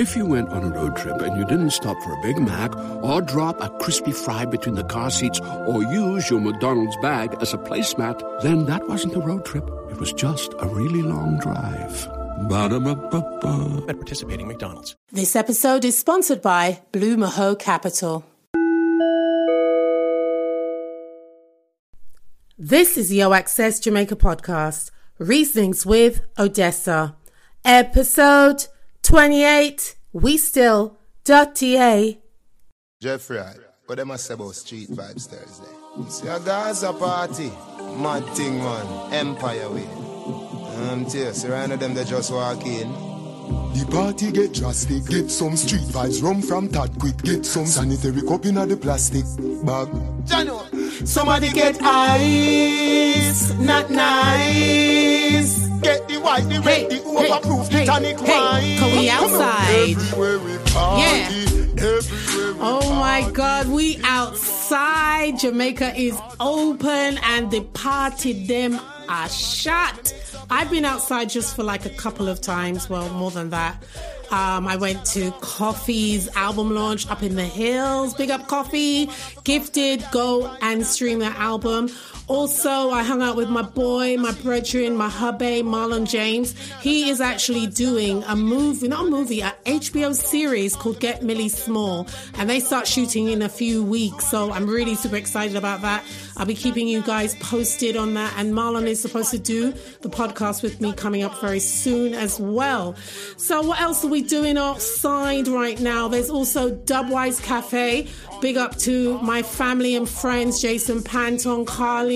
If you went on a road trip and you didn't stop for a Big Mac or drop a crispy fry between the car seats or use your McDonald's bag as a placemat, then that wasn't a road trip. It was just a really long drive. Ba-da-ba-ba-ba. At participating McDonald's. This episode is sponsored by Blue Mahoe Capital. This is O Access Jamaica podcast, Reasonings with Odessa, episode 28. We still dirty, eh? Jeffrey, what them a say about Street Vibes Thursday? See a Gaza party, mad thing man, Empire way. Um, tell right now them they just walk in. The party get drastic. Get some street vibes, rum from Tad Quick. Get some sanitary cup in the plastic bag. Jano, Somebody get ice, not nice. get the white, the Hey, red, the overproof, hey, the tonic hey, wine. can we Come outside? Everywhere we party, everywhere we Oh my. God, we outside. Jamaica is open and the party them are shut. I've been outside just for like a couple of times, well, more than that. Um, I went to Koffee's album launch up in the hills. Big up Coffee. Gifted, go and stream their album. Also, I hung out with my boy, my brethren, my hubby, Marlon James. He is actually doing a movie, not a movie, a HBO series called Get Millie Small. And they start shooting in a few weeks. So I'm really super excited about that. I'll be keeping you guys posted on that. And Marlon is supposed to do the podcast with me coming up very soon as well. So what else are we doing outside right now? There's also Dubwise Cafe. Big up to my family and friends, Jason Panton,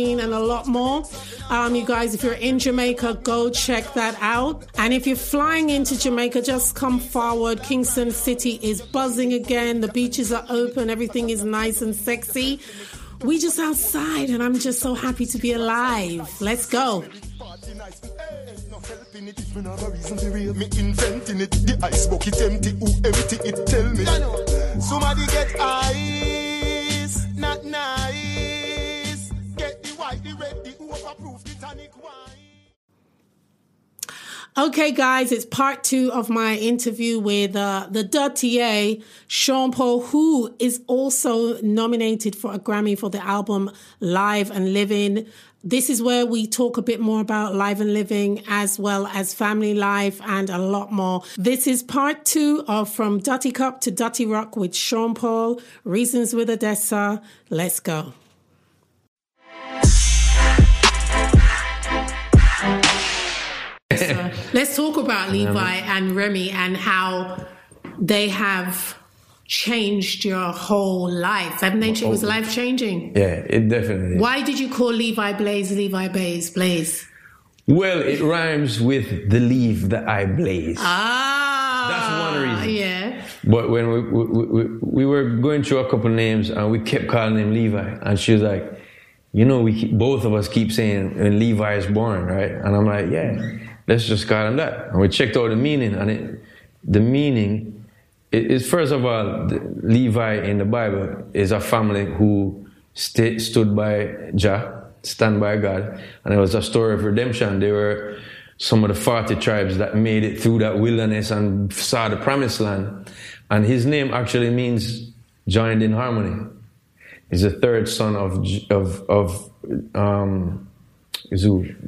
Carlene, and a lot more. Um, you guys, if you're in Jamaica, go check that out. And if you're flying into Jamaica, just come forward. Kingston City is buzzing again. The beaches are open. Everything is nice and sexy. We just outside, and I'm just so happy to be alive. Let's go. Reason to real. Me inventing it, the ice bucket empty, who empty it, tell me. Somebody get ice, Get the red, the overproof, the tonic wine. Okay, guys, it's part two of my interview with uh, the Dirty A, Sean Paul, who is also nominated for a Grammy for the album Live and Living. This is where we talk a bit more about live and living as well as family life and a lot more. This is part two of From Dutty Cup to Dutty Rock with Sean Paul, Reasons with Odessa. Let's go. So, let's talk about Levi and Remy and how they have changed your whole life. Haven't they? It was life changing. Yeah, it definitely. Why did you call Levi Blaze Levi Blaze Blaze? Well, it rhymes with the leaf that I blaze. Ah, That's one reason. Yeah. But when we, we, we, we were going through a couple names and we kept calling him Levi, and she was like, you know, we both of us keep saying when Levi is born, right? And I'm like, yeah, let's just call him that. And we checked out the meaning, and it, the meaning is first of all, Levi in the Bible is a family who sta stood by Jah, stand by God, and it was a story of redemption. They were some of the 40 tribes that made it through that wilderness and saw the promised land. And his name actually means joined in harmony. He's the third son of of of um?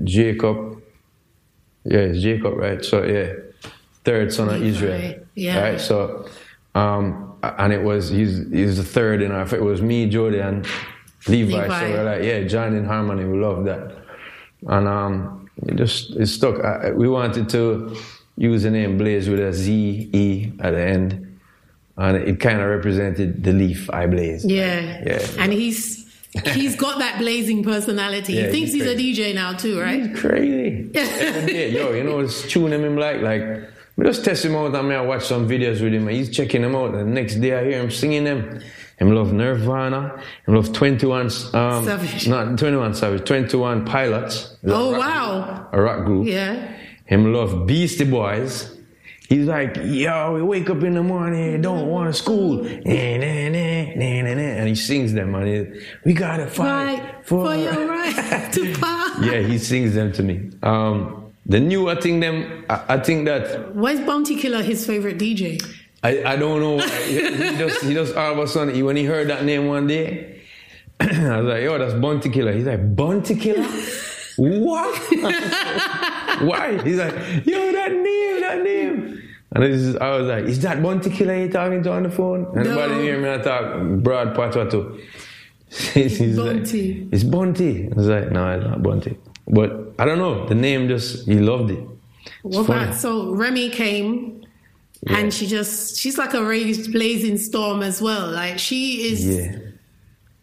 Jacob. Yeah, it's Jacob, right? So yeah, third son of Israel. yeah. Right. So, um, and it was he's he's the third in our. It was me, Jodi, and Levi. Levi. So we're like, yeah, joined in harmony. We love that, and um, it just it stuck. I, we wanted to use the name Blaze with a Z E at the end. And it kind of represented the leaf I blaze. Yeah. Yeah. And he's he's got that blazing personality. Yeah, he thinks he's he's, a. DJ now too, right? He's crazy. Day, yo, you know, it's tuning him like, like, we just test him out I mean, I watch some videos with him and he's checking him out. And the next day I hear him singing them. Him love Nirvana. Him love 21, um, Savage. not 21 Savage, 21 Pilots. It's a Oh, rock- wow. A rock group. Yeah. Him love Beastie Boys. He's like, yo, we wake up in the morning, don't want to school. Nah, nah, nah. And he sings them he, we gotta fight Right. For your right to power. yeah, he sings them to me. Um, the new, I think them, I, I think that Where's Bounty Killer his favorite DJ? I, I don't know. He, he just he just all of a sudden when he heard that name one day, I was like, yo, that's Bounty Killer. He's like, Bounty Killer? What? Why? He's like, yo, that name, that name. And this is, I was like, is that Bounty Killer you talking to on the phone? And No. nobody hear me I talk broad patois too. He's Bounty. Like, it's Bounty. I was like, no, it's not Bounty. But I don't know. The name just, he loved it. It's funny. about so Remy came and she just she's like a raised blazing storm as well. Like she is Yeah.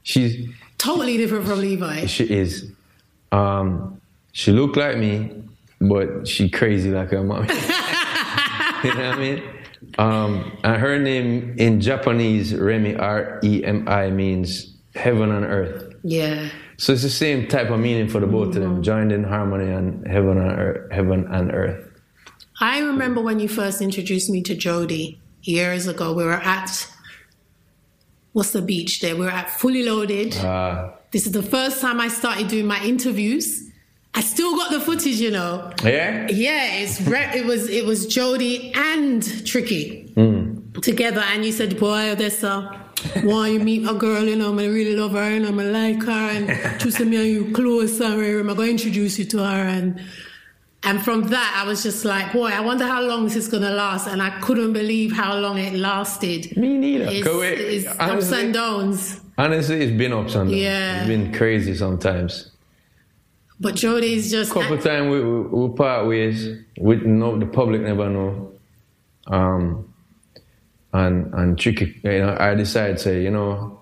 She's, totally different from Levi. She is. Um, she looked like me, but she crazy like her mommy. you know what I mean? Um, and her name in Japanese, Remi R E M I means heaven and earth. Yeah. So it's the same type of meaning for the both of Mm-hmm. them, joined in harmony and heaven and earth. Heaven and earth. I remember when you first introduced me to Jodi years ago. We were at what's the beach there? We were at Fully Loaded. Uh, This is the first time I started doing my interviews. I still got the footage, you know. yeah. Yeah, it's re- it was it was Jodi and Tricky hmm. together, and you said, "Boy, Odessa, why you meet a girl? You know, I really love her, and I'm gonna like her, and to see me you close, and I'm going to introduce you to her." And and from that, I was just like, "Boy, I wonder how long this is going to last." And I couldn't believe how long it lasted. Me neither. It's, Go away. it's ups and downs. Honestly, it's been ups and downs. Yeah. It's been crazy sometimes. But Jodi's just A couple times we, we, we part ways. We know the public never know. Um, and and tricky. You know, I decide say, you know,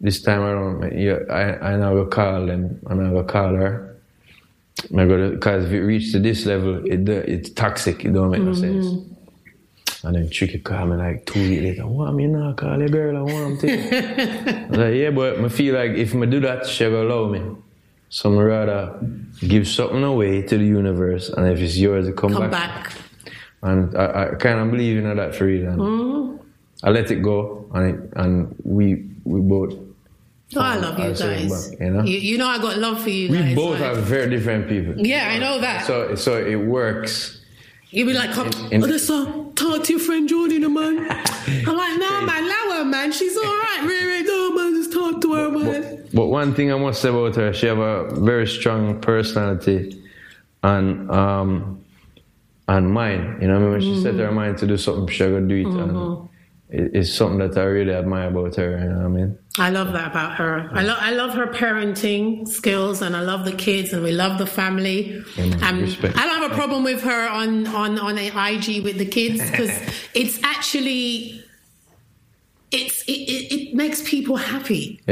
this time around, yeah, I I now go call them and I go call her. I go because if it reach to this level, it it's toxic. It don't make no sense. And then Tricky call me like two weeks later. What me not call a girl? I want to. I was like, yeah, but I feel like if I do that, she will allow me. So I rather give something away to the universe, and if it's yours, it come, come back. back. And I, I kind of believe in that for real. And Mm-hmm. I let it go, and it, and we we both Oh, I love you I'll say it guys. you know? you, you know I got love for you we guys. both are very different people. Yeah, I know that. So so it works. You'd be like, come, in- Odessa, talk to your friend Jodi, no, man. I'm like, no, man, allow her, man. She's all right. Really, no, man, just talk to her, man. But one thing I must say about her, she have a very strong personality and um and mind. You know, I mean, when she set her mind to do something, she gonna do it. And it's something that I really admire about her. You know what I mean? I love that about her. I love I love her parenting skills, and I love the kids, and we love the family. Um, Respect. I don't have a problem with her on on on IG with the kids because it's actually it's it, it, it makes people happy.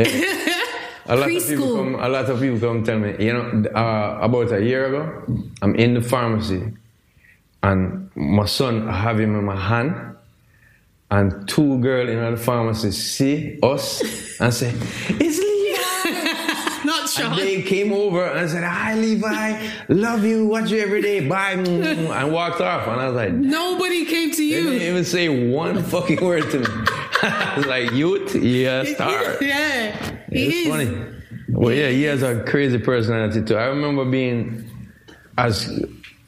A lot of people Preschool. come. A lot of people come tell me. You know, uh, about a year ago, I'm in the pharmacy, and my son I have him in my hand, and two girls in the pharmacy see us and say, "It's Levi." Not Sean. They came over and said, "Hi, Levi, love you, watch you every day, bye," and walked off. And I was like, Nobody came to you." they didn't even say one fucking word to me. I was like, "Youth, yeah, star." yeah, he It's is. funny. Well, yeah, he has a crazy personality too. I remember being as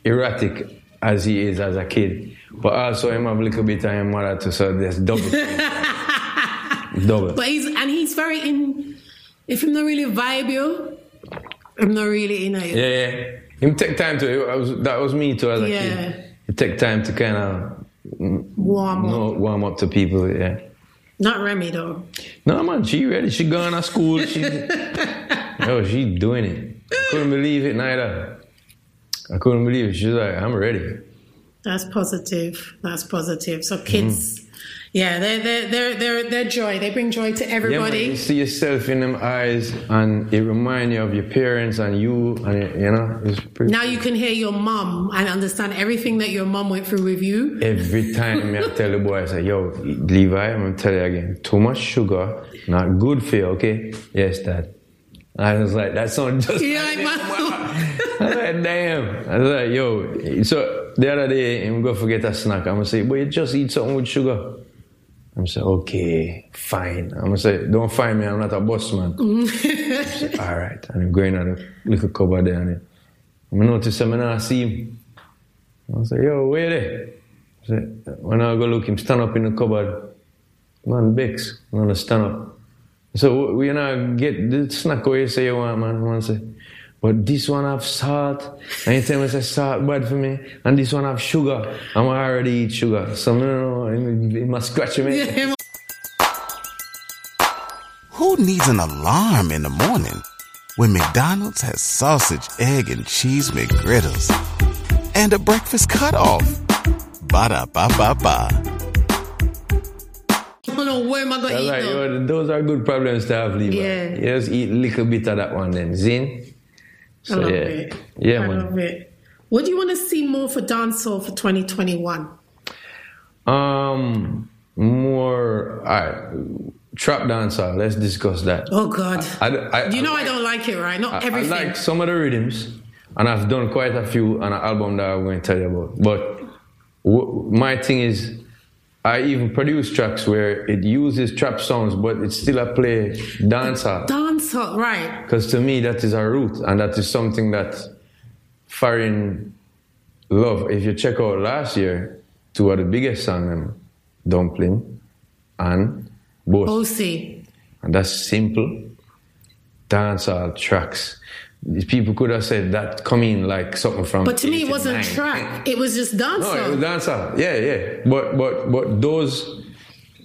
erratic as he is as a kid, but also him have a little bit of him mother too, so there's double. double. But he's and he's very in. If I'm not really vibe you, I'm not really in it. Yeah, yeah. Him take time to. I was, that was me too as a Yeah. kid. It take time to kind of Warm up. warm up to people. Yeah. Not Remy though. No man, she ready. She going to school. She, yo, she doing it. I couldn't believe it neither. I couldn't believe it. She's like, I'm ready. That's positive. That's positive. So kids, mm-hmm. yeah, they're they're they're they're they're joy. They bring joy to everybody. Yeah, you see yourself in them eyes, and it reminds you of your parents and you, and it, you know, it's pretty. now you can hear your mom and understand everything that your mom went through with you. Every time I tell the boy, I say, "Yo, Levi, I'm gonna tell you again. Too much sugar, not good for you. Okay? Yes, Dad." I was like, "That sounds just." Yeah, like I was like, "Damn." I was like, "Yo." So the other day, I'm gonna forget a snack. I'm gonna say, "Boy, you just eat something with sugar." I'm say, "Okay, fine." I'm gonna say, "Don't find me. I'm not a boss man." Mm. say, All right, and I'm going on a little cupboard there, and I notice I'm not see him. I say, "Yo, where there?" When I go look him stand up in the cupboard, man, Bex, I'm gonna stand up. So we know get the snack where you say you want, man. I say, but this one have salt. And you tell me say salt bad for me. And this one have sugar. I'm already eat sugar. So I don't know, it must scratch me. Yeah. Who needs an alarm in the morning when McDonald's has sausage, egg, and cheese McGriddles and a breakfast cutoff? Ba ba ba I where am I going to eat like, though? yo, those are good problems to have, Levi. Yeah. You just eat a little bit of that one then. Zin? I love yeah. it. Yeah, I man. love it. What do you want to see more for dancehall for 2021? Um, more, all right, trap dancer. Let's discuss that. Oh God. I, I, you know I don't like it, right? Not I, everything. I like some of the rhythms, and I've done quite a few on an album that I'm going to tell you about. But w- my thing is, I even produce tracks where it uses trap songs, but it's still a play dancer. dancehall, right? Because to me, that is our root, and that is something that foreign love. If you check out last year, two of the biggest songs, them, Dumpling and Boss. OC. And that's simple dancehall tracks. These people could have said that coming like something from. But to me, it wasn't 89. track. It was just No, it was dancehall. dancehall. Yeah, yeah. But but but those.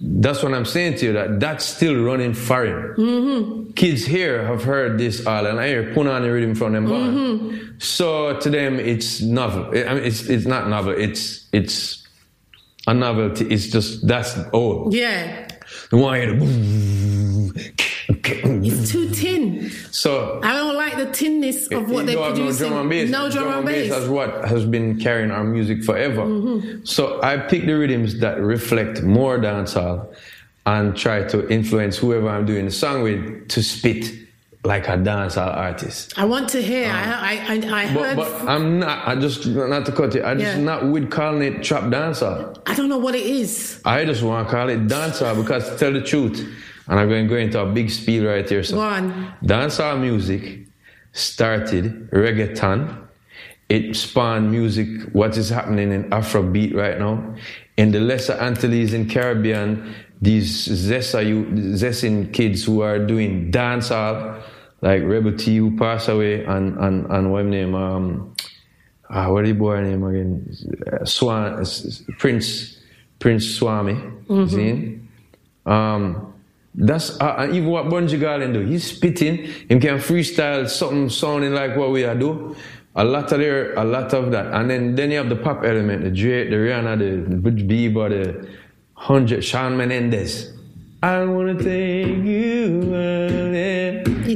That's what I'm saying to you. That that's still running foreign. Mm-hmm. Kids here have heard this all, and I hear the rhythm from them. Mm-hmm. So to them, it's novel. I mean, it's it's not novel. It's it's a novelty. It's just that's old. yeah. The one hear the It's too tin. So I don't like the tinness of what they're producing. No drum and bass. No drum, and bass. That's what has been carrying our music forever. Mm-hmm. So I pick the rhythms that reflect more dancehall and try to influence whoever I'm doing the song with to spit like a dancehall artist. I want to hear. I, I, I, I But, heard. but I'm not. I just not to cut it. I just Yeah. not with calling it trap dancehall. I don't know what it is. I just want to call it dancehall because to tell the truth, and I'm going to go into a big spiel right here. So Go on. dancehall music started reggaeton. It spawned music. What is happening in Afrobeat right now? In the Lesser Antilles in Caribbean, these Zessa, Zessin kids who are doing dancehall, like Rebel T who passed away, and and and what name? Um, ah, what the boy name again? Swan, Prince Prince Swami. Zin. Um, that's uh, and even what Bunji Garlin do. He's spitting. He can freestyle something sounding like what we are do. A lot of there, a lot of that, and then then you have the pop element, the Drake, the Rihanna, the Butch Bieber, the Hundred, Shawn Menendez. I wanna take you. I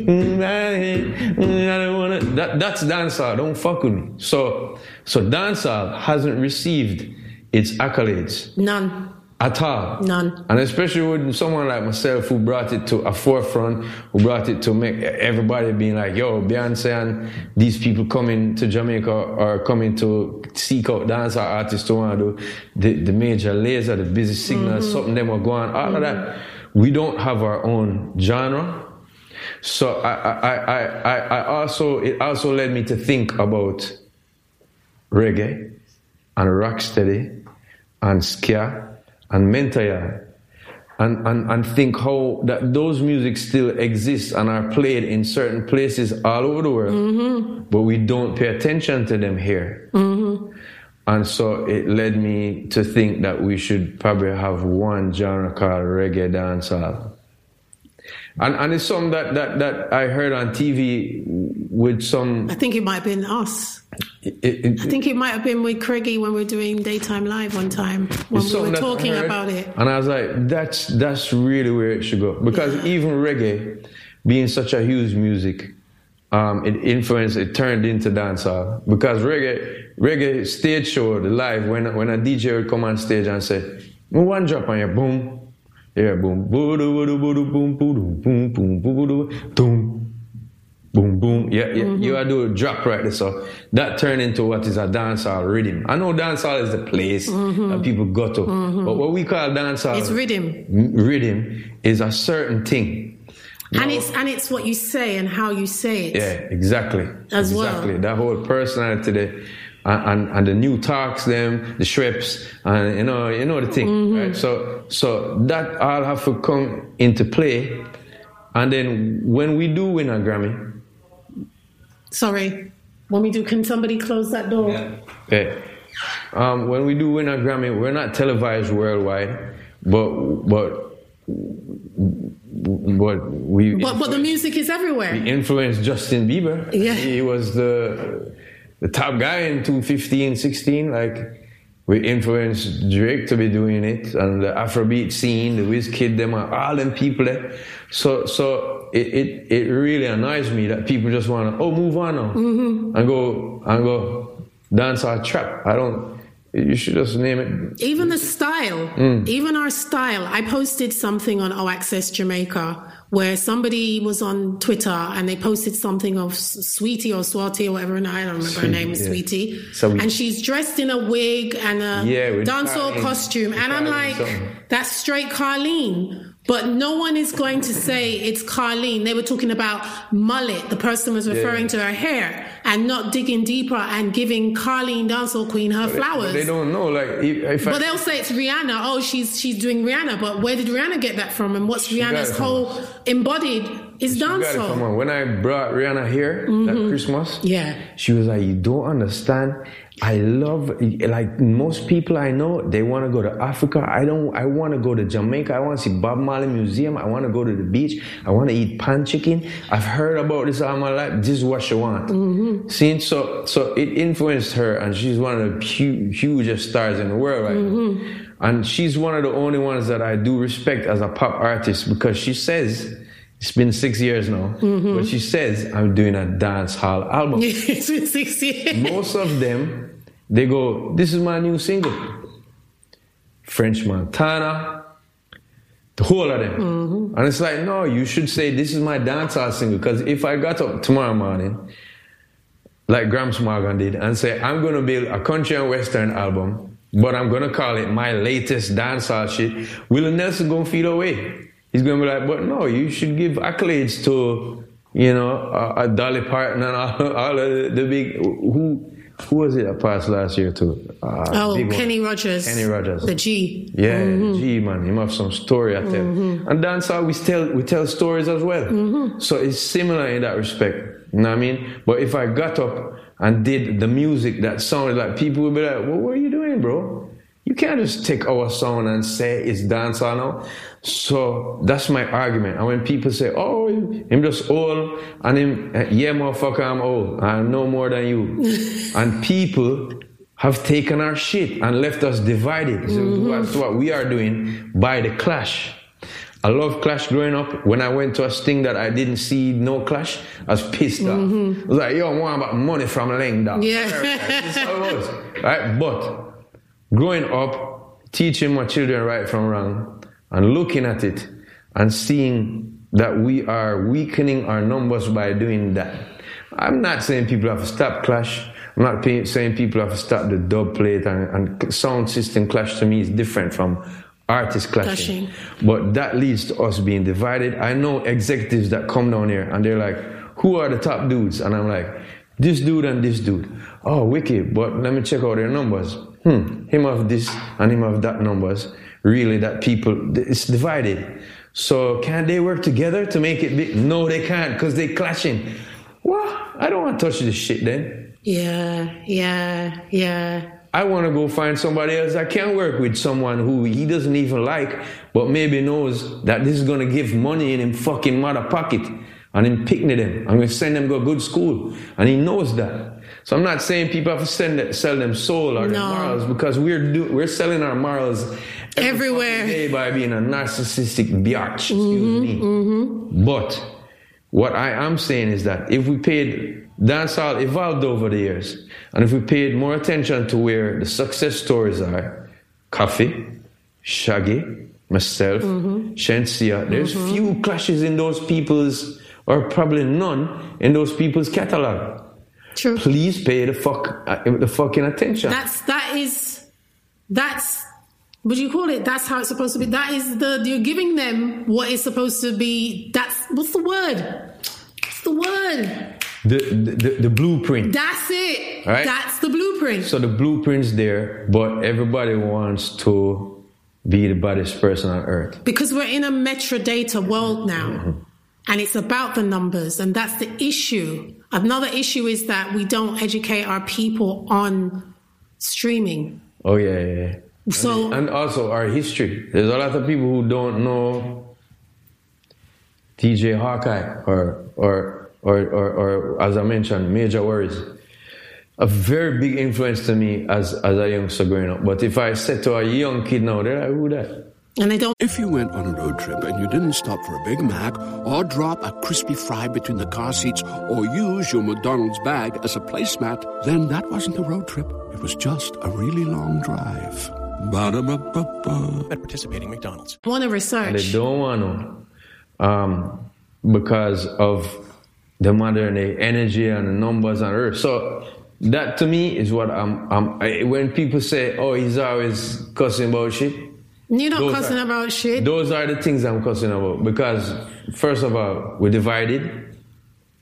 don't wanna. That, that's dancehall. Don't fuck with me. So, so dancehall hasn't received its accolades None. At all. None. And especially with someone like myself who brought it to a forefront, who brought it to make everybody being like, yo, Beyonce and these people coming to Jamaica or coming to seek out dancer artists to want to do the, the Major Lazer, the Busy Signals, mm-hmm. something them are going, all of that. We don't have our own genre. So I, I, I, I, I also, it also led me to think about reggae and rocksteady and ska and mentaya and, and, and think how that those music still exist and are played in certain places all over the world. Mm-hmm. But we don't pay attention to them here. Mm-hmm. And so it led me to think that we should probably have one genre called reggae dancehall and, and it's something that, that, that I heard on TV with some I think it might have been us. It, it, I think it might have been with Craigie when we were doing daytime live one time when we were something that I talking heard, about it. And I was like, that's that's really where it should go. Because even reggae, being such a huge music, um, it influenced, it turned into dancehall. Because reggae, reggae stage show, the live, when when a DJ would come on stage and say, one drop on your boom, yeah, boom, boom, boom, boom, boom, boom, boom, boom, boom, boom, boom. Boom, boom. Boom. Yeah, yeah. Mm-hmm. You gotta do a drop right there. So that turned into what is a dancehall rhythm. I know dancehall is the place mm-hmm. that people go to. Mm-hmm. But what we call dancehall It's rhythm. rhythm is a certain thing. And it's and it's what you say and how you say it. Yeah, exactly. As well. exactly. That whole personality there. and, and, and the new talks, them, the shrips and you know, you know the thing, Mm-hmm. right? So, so that all have to come into play, and then when we do win a Grammy, Sorry. When we do, can somebody close that door? Okay. Um, when we do win a Grammy, we're not televised worldwide, but but but we But but the music is everywhere. influenced Justin Bieber. Yeah. He was the the top guy in 2015, 16. Like we influenced Drake to be doing it and the Afrobeat scene, the Wizkid, them all them people there. So so it, it, it really annoys me that people just wanna oh move on now Mm-hmm. and go and go dance our trap. I don't you should just name it Even the style, Mm. even our style. I posted something on O Access Jamaica where somebody was on Twitter and they posted something of Sweetie or Swati or whatever, and I don't remember her name is yeah. Sweetie. So we- and she's dressed in a wig and a Yeah, dancehall costume. And I'm like, that's straight Carlene. But no one is going to say it's Carlene. They were talking about mullet. The person was referring to her hair and not digging deeper and giving Carlene Dancehall Queen her flowers. They don't know. Like if, if I, But they'll say it's Rihanna. Oh, she's she's doing Rihanna. But where did Rihanna get that from? And what's Rihanna's whole embodied is got come dancehall. on. When I brought Rihanna here that Christmas, Mm-hmm. Yeah. she was like, "You don't understand. I love like most people I know. They want to go to Africa. I don't. I want to go to Jamaica. I want to see Bob Marley Museum. I want to go to the beach. I want to eat pan chicken. I've heard about this all my life. This is what she want. Mm-hmm. See, so so it influenced her, and she's one of the hu- hugest stars in the world right Mm-hmm. now. And she's one of the only ones that I do respect as a pop artist because she says. It's been six years now, Mm-hmm. but she says I'm doing a dance hall album. it's been six years. Most of them, they go, "This is my new single." French Montana, the whole of them, Mm-hmm. and it's like, no, you should say this is my dancehall single because if I got up tomorrow morning, like Gramps Morgan did, and say I'm gonna build a country and western album, but I'm gonna call it my latest dancehall shit, Willie Nelson gonna feel away. He's gonna be like, but no, you should give accolades to, you know, a, Dolly Parton and all, all of the, the big who who was it that passed last year too? Uh, Oh. Kenny Rogers. Kenny Rogers. The G. Yeah, mm-hmm. G man. him have some story I tell. Mm-hmm. And dancehall, we tell we tell stories as well. Mm-hmm. So it's similar in that respect. You know what I mean? But if I got up and did the music that sounded like people would be like, "Well, what were you doing, bro? You can't just take our sound and say it's dancehall now." So that's my argument. And when people say, "Oh, I'm just old," and him, yeah, motherfucker, I'm old. I know more than you. and people have taken our shit and left us divided. So mm-hmm. that's what we are doing by the clash. I love Clash growing up. When I went to a sting that I didn't see no Clash, I was pissed off. Mm-hmm. I was like, yo, I'm about money from Lang dog. Yeah. That's how it was. Right? But growing up, teaching my children right from wrong, and looking at it and seeing that we are weakening our numbers by doing that. I'm not saying people have to stop clash. I'm not saying people have to stop the dub plate and, and sound system clash to me is different from artist clashing. Clashing. But that leads to us being divided. I know executives that come down here and they're like, who are the top dudes? And I'm like, this dude and this dude. Oh, wicked. But let me check out their numbers. Hmm. Him have this and him have that numbers. Really, that people, it's divided. So can they work together to make it big? No, they can't because they clashing. Well, I don't want to touch this shit then. Yeah, yeah, yeah. I want to go find somebody else I can work with someone who he doesn't even like, but maybe knows that this is going to give money in him fucking mother pocket and him picking them. I'm going to send them to a good school. And he knows that. So I'm not saying people have to send it, sell them soul or their morals because we're do, we're selling our morals every Everywhere. day by being a narcissistic biatch. Excuse mm-hmm, me. Mm-hmm. But what I am saying is that if we paid dancehall evolved over the years, and if we paid more attention to where the success stories are, Koffee, Shaggy, myself, mm-hmm. Shenseea, there's few clashes in those people's, or probably none in those people's catalog. True. Please pay the fuck uh, the fucking attention. That's that is that's what do you call it? That's how it's supposed to be. That is the you're giving them what is supposed to be. That's what's the word? What's the word? the, the, the blueprint. That's it. Right. That's the blueprint. So the blueprint's there, but everybody wants to be the baddest person on earth. Because we're in a metrodata world now. And it's about the numbers, and that's the issue. Another issue is that we don't educate our people on streaming. Oh yeah, yeah. yeah. So and also our history. There's a lot of people who don't know DJ Hawkeye or or or or, or as I mentioned, Major Worries. A very big influence to me as as a youngster growing up. But if I said to a young kid now, they're like, who that? And they don't If you went on a road trip and you didn't stop for a Big Mac or drop a crispy fry between the car seats or use your McDonald's bag as a placemat, then that wasn't a road trip. It was just a really long drive. Ba-da-ba-ba-ba. At participating McDonald's. want to And they don't want to. Um, because of the modern day energy and the numbers on earth. So that to me is what I'm, I'm I, when people say, oh, he's always cussing about shit. You're not Those cussing are- about shit. Those are the things I'm cussing about because, first of all, we're divided.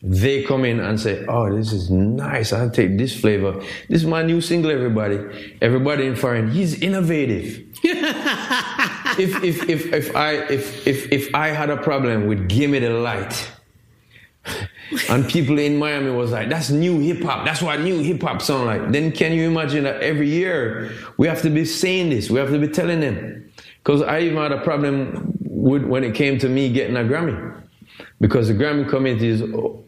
They come in and say, "Oh, this is nice. I'll take this flavor. This is my new single, everybody. Everybody in foreign, he's innovative." if, if, if, if I if, if if I had a problem with "Gimme the Light," and people in Miami was like, "That's new hip hop. That's what new hip hop sound like." Then can you imagine that every year we have to be saying this? We have to be telling them. Because I even had a problem with when it came to me getting a Grammy. Because the Grammy committee is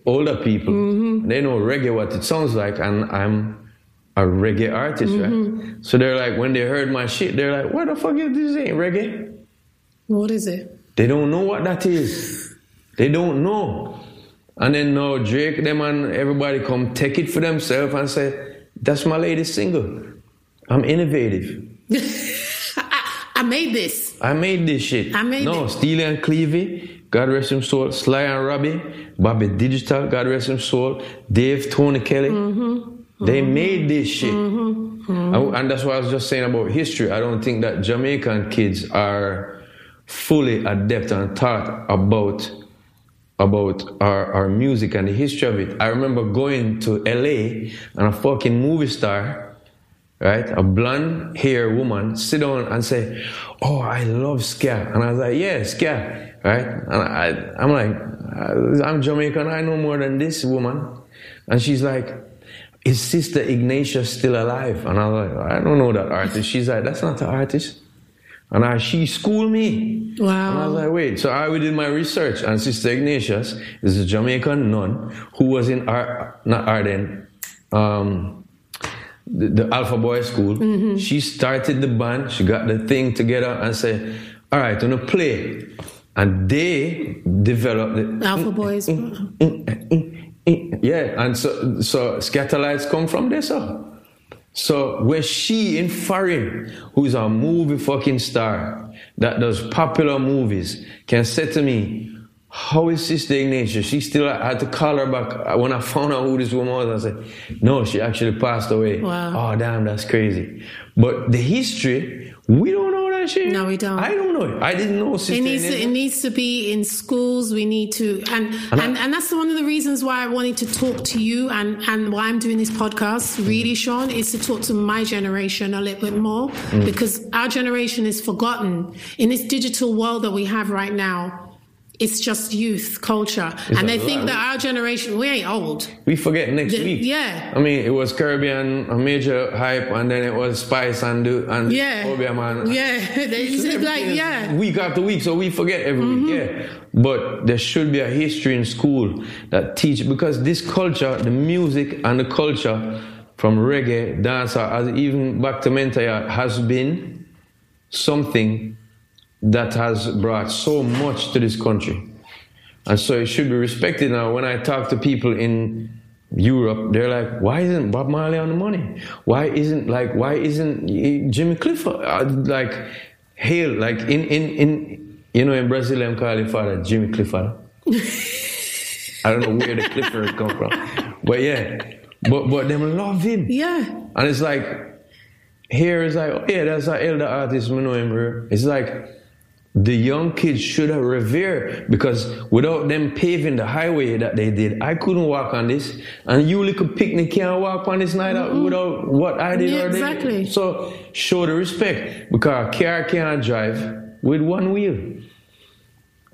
older people. Mm-hmm. They know reggae what it sounds like, and I'm a reggae artist, right? Mm-hmm. So they're like, when they heard my shit, they're like, "What the fuck is this? Ain't reggae?" What is it? They don't know what that is. They don't know. And then now Drake, them and everybody come take it for themselves and say, that's my latest single. I'm innovative. I, made this. I made this shit. I made no, it. Steely and Clevie, God rest him soul, Sly and Robbie, Bobby Digital, God rest him soul, Dave, Tony Kelly. Mm-hmm. They made this shit. And, and that's what I was just saying about history. I don't think that Jamaican kids are fully adept and taught about about our, our music and the history of it. I remember going to LA and a fucking movie star, right? A blonde hair woman sit down and say, Oh, I love ska. And I was like, Yeah, ska, right? And I, I'm like, I'm Jamaican, I know more than this woman. And she's like, Is Sister Ignatius still alive? And I was like, I don't know that artist. She's like, That's not the artist. And I, she schooled me. Wow. And I was like, wait. So I did my research, and Sister Ignatius is a Jamaican nun who was in Ar- not Arden, um, the, the Alpha Boy School. Mm-hmm. She started the band. She got the thing together and said, "All right, I'm gonna play." And they developed the Alpha Boys. yeah, and so so Skatalites come from there, so. So when she in foreign, who's a movie fucking star that does popular movies, can say to me, "How is Sister Ignatius?" She still I had to call her back uh, when I found out who this woman was. I said, "No, she actually passed away." Wow. Oh damn, that's crazy. But the history, we don't know that shit. No, we don't. I don't know it. I didn't know Sister It needs to, it needs to be in schools. We need to, and and, and that's one of the reasons why I wanted to talk to you and and why I'm doing this podcast. Really, mm. Sean, is to talk to my generation a little bit more mm. because our generation is forgotten in this digital world that we have right now. It's just youth culture, and they think that our generation we ain't old. We forget next The- week. yeah. I mean, it was Caribbean, a major hype, and then it was Spice and and Yeah, Obia Man. yeah, it's like yeah. Mm-hmm. Week after week, so we forget every week. Yeah, but there should be a history in school that teach because this culture, the music and the culture from reggae, dancehall, as even back to Mentaya, has been something that has brought so much to this country. And so it should be respected now. When I talk to people in Europe, they're like, why isn't Bob Marley on the money? Why isn't like why isn't Jimmy Clifford uh, like hail like in in in you know in Brazil I'm calling father Jimmy Clifford. I don't know where the Clifford come from. But yeah. But but them love him. Yeah, And it's like, here is like, oh, yeah, that's an elder artist, I know him. bro. It's like, the young kids should have revere because without them paving the highway that they did, I couldn't walk on this, and you little picnic can't walk on this night out without what I did Yeah, exactly. So show the respect because a car can't drive with one wheel.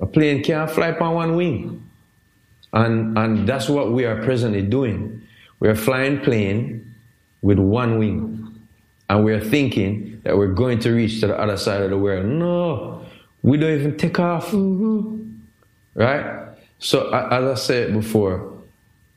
A plane can't fly on one wing. And, and that's what we are presently doing. We are flying plane with one wing. And we are thinking that we're going to reach to the other side of the world. No, we don't even take off. Right? So, as I said before,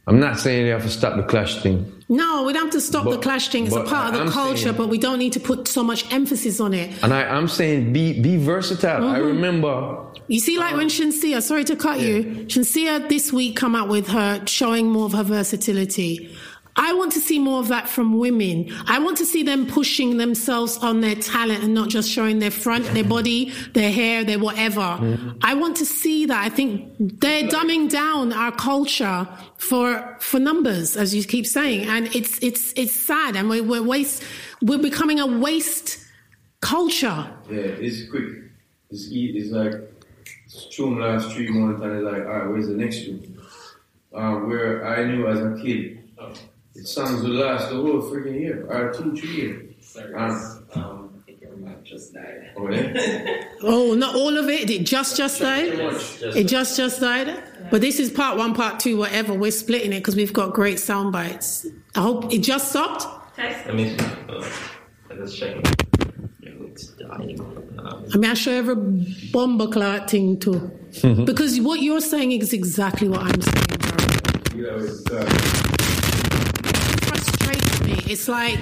I'm not saying you have to stop the clash thing. No, we don't have to stop the But- clash thing. It's a part of I'm the culture, saying- but we don't need to put so much emphasis on it. And I, I'm saying be be versatile. I Mm-hmm. remember You see, like when Shenseea, sorry to cut you, Shenseea this week come out with her showing more of her versatility. I want to see more of that from women. I want to see them pushing themselves on their talent and not just showing their front, their body, their hair, their whatever. I want to see that. I think they're dumbing down our culture for for numbers, as you keep saying, and it's it's it's sad, and we're, we're waste. We're becoming a waste culture. Yeah, it's quick. It's it's like tune last three months and it's like, all right, where's the next tune? Um, where I knew as a kid, it songs would last the whole freaking year, or two, three years. Um, Um, I think your mic just died. oh, yeah? Oh, not all of it. It just just died. It just just died. But this is part one, part two, whatever. We're splitting it because we've got great sound bites. I hope it just stopped. Let me uh, let's check. Yeah, it's dying. Um, I mean, I show every bomber clot thing too, because what you're saying is exactly what I'm saying. Bro. Yeah, me. It's like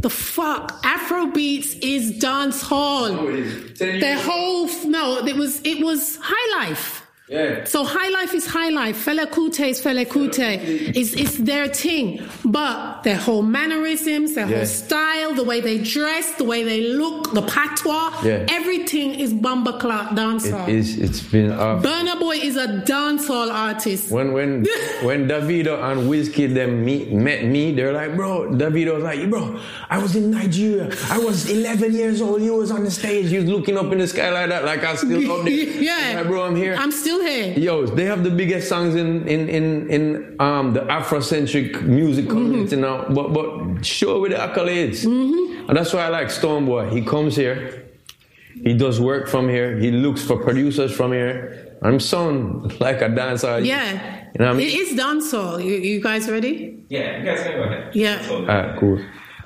the fuck. Afrobeats is dance hall. oh, it is. The whole no, it was it was high life. Yeah. So high life is high life. Fela Kuti is Fela Kuti. It's, it's their thing. But their whole mannerisms, their Yeah. whole style, the way they dress, the way they look, the patois, Yeah. everything is Bumba Clark dancehall. It is. It's been. Burna Boy is a dancehall artist. when when when Davido and Wizkid them meet, met me, they're like, bro. Davido was like, bro, I was in Nigeria. I was 11 years old. You was on the stage. You was looking up in the sky like that, like I still up there. yeah. Like, bro, I'm here. I'm still here. Yo, they have the biggest songs in in in, in um the Afrocentric music community now, but but show with the accolades, and that's why I like Stonebwoy. He comes here, he does work from here, he looks for producers from here. I'm sound like a dancer. Yeah. you know what I mean. It is dancehall. You, you guys ready? yeah, you guys can go ahead. Yeah. That's all. Alright, cool.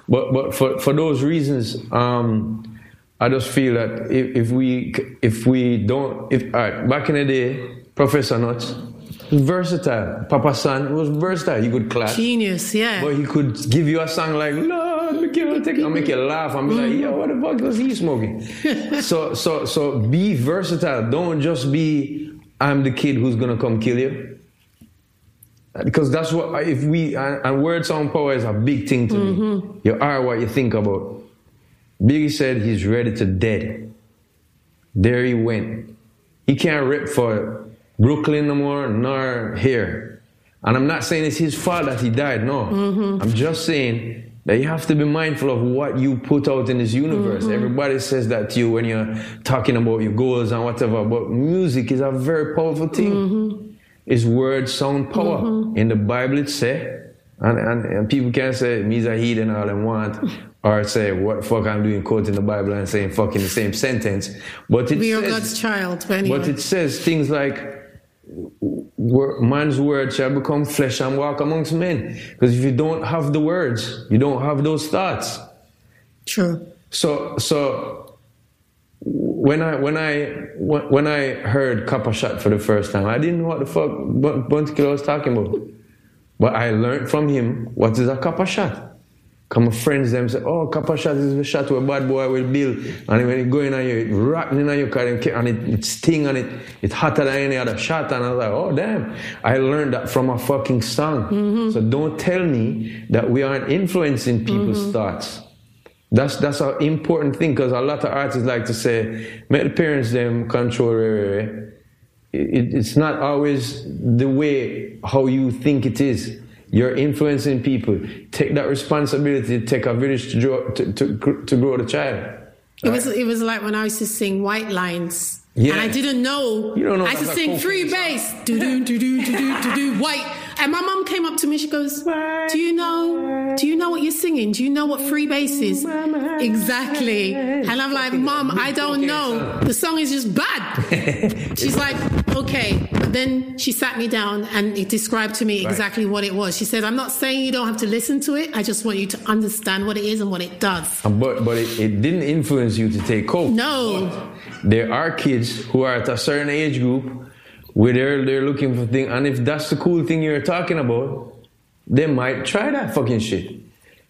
But but for for those reasons, um, I just feel that if, if we if we don't if all right, back in the day, Professor Nuts, versatile. Papa San was versatile. He could clap, Genius, yeah. but he could give you a song like Lord, make you take, and make you laugh and be like, yo, what the fuck was he smoking? so so so be versatile. Don't just be I'm the kid who's gonna come kill you. Because that's what if we and, and word sound power is a big thing to me. Mm-hmm. You are what you think about. Biggie said he's ready to dead. There he went. He can't rip for Brooklyn no more, nor here. And I'm not saying it's his fault that he died. No, mm-hmm. I'm just saying that you have to be mindful of what you put out in this universe. Mm-hmm. Everybody says that to you when you're talking about your goals and whatever. But music is a very powerful thing. Mm-hmm. It's word sound power. In the Bible it say, and, and, and people can say me's a heathen all they want, or say what fuck I'm doing quoting the Bible and saying fuck in the same sentence. But it We are God's child. But anyway. but it says things like man's word shall become flesh and walk amongst men. Because if you don't have the words, you don't have those thoughts. True. So so when I when I when I heard Copper Shot for the first time, I didn't know what the fuck Bun- Bunty was talking about. But I learned from him what is a Copper Shot. Come friends them say, oh, Copper Shot is the shot where bad boy will build. And when it go in on you, it rotten in on you, and it, it sting and it, it's hotter than any other shot. And I was like, oh, damn. I learned that from a fucking song. Mm-hmm. So don't tell me that we aren't influencing people's mm-hmm. thoughts. That's that's an important thing because a lot of artists like to say, "Make the parents them control." Eh, eh, eh. Eh, eh, eh." It, it's not always the way how you think it is. You're influencing people. Take that responsibility. Take a village to grow, to, to, to grow the child. It was it was like when I used to sing White Lines Yeah. And I didn't know. You don't know I used to sing freebase. Do do do do do do do do white. And my mum came up to me. She goes, "Do you know? Do you know what you're singing? Do you know what freebase is?" Exactly. And I'm like, "Mum, I don't know. The song is just bad." She's like, "Okay." But then she sat me down and it described to me exactly what it was. She said, "I'm not saying you don't have to listen to it. I just want you to understand what it is and what it does." But but it, it didn't influence you to take coke. No. There are kids who are at a certain age group where they're they're looking for things, and if that's the cool thing you're talking about, they might try that fucking shit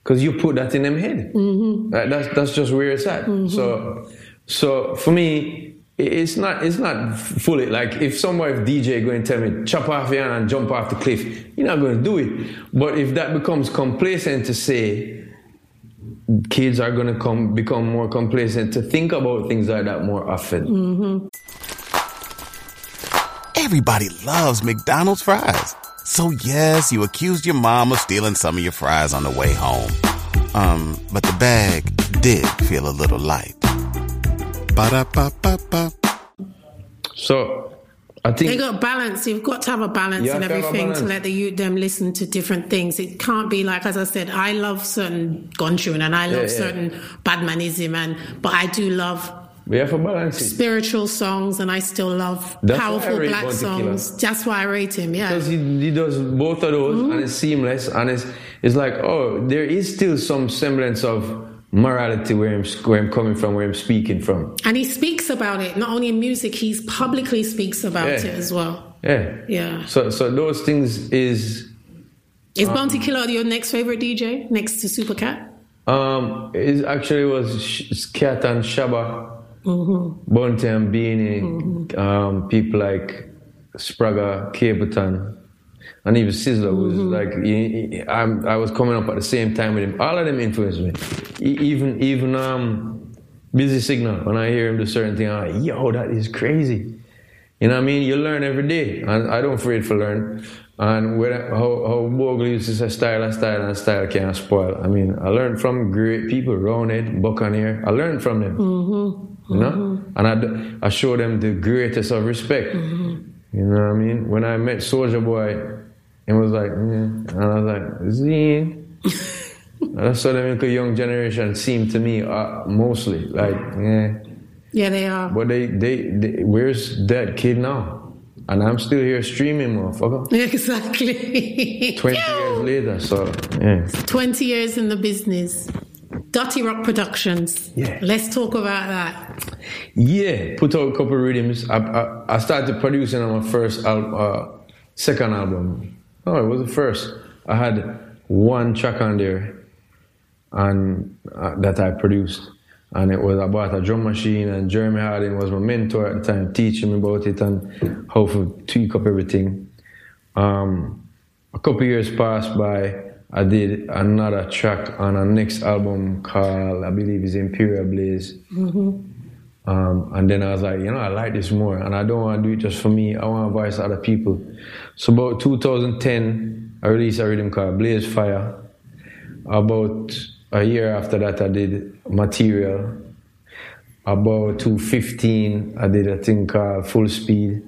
because you put that in them head. Mm-hmm. That- that's that's just where it's at. So so for me. It- It's not. It's not fully like if somebody, if DJ going to tell me chop off your hand and jump off the cliff, you're not going to do it. But if that becomes complacent to say, kids are going to come become more complacent to think about things like that more often. Everybody loves McDonald's fries. So yes, you accused your mom of stealing some of your fries on the way home. Um, but the bag did feel a little light. Ba-da-ba-ba-ba. So I think They got balance. You've got to have a balance in have to have a everything to let the youth them listen to different things. It can't be like, as I said, I love certain gun and I love Yeah, yeah. certain badmanism, and but I do love we have to balance spiritual songs and I still love That's powerful black Bounty songs. Killer. That's why I rate him. Yeah. because he, he does both of those Mm-hmm. and it's seamless and it's it's like oh there is still some semblance of morality where I'm where I'm coming from where I'm speaking from. And he speaks about it, not only in music, he publicly speaks about Yeah. it as well. Yeah. Yeah. So so those things is Is Bounty Killer your next favorite DJ next to Supercat? Um, it actually was Sh- Cat and Shabba, Bounty and Beenie, um, people like Spragga, Capleton, and even Sizzla was mm-hmm. like, he- he- I'm, I was coming up at the same time with him. All of them influenced me. Even even um, Busy Signal, when I hear him do certain things, I'm like, yo, that is crazy. You know what I mean? You learn every day, and I don't afraid for learn. And when, how, how Bogle uses a style and style and style can't spoil. I mean, I learned from great people, Roundhead, Buccaneer. I learned from them. Mm-hmm. You know? Mm-hmm. And I, I show them the greatest of respect. You know what I mean? When I met Soldier Boy, it was like, mm, and I was like. And That's how the young generation seem to me, uh, mostly. Like, yeah. Yeah, they are. But they, they, they, where's that kid now? And I'm still here streaming, motherfucker. Exactly. 20 years later, so yeah. 20 years in the business. Dutty Rock Productions. Yeah. Let's talk about that. Yeah, put out a couple rhythms. I, I, I started producing on my first al- uh, second album. No, it was the first. I had one track on there, and uh, that I produced, and it was about a drum machine. And Jeremy Harding was my mentor at the time, teaching me about it and how to tweak up everything. Um, a couple years passed by. I did another track on a next album called, I believe, is Imperial Blaze. Um, and then I was like, you know, I like this more, and I don't want to do it just for me. I want to voice other people. So about 2010, I released a rhythm called Blaze Fire. About a year after that, I did Material. About 2015, I did a thing called Full Speed,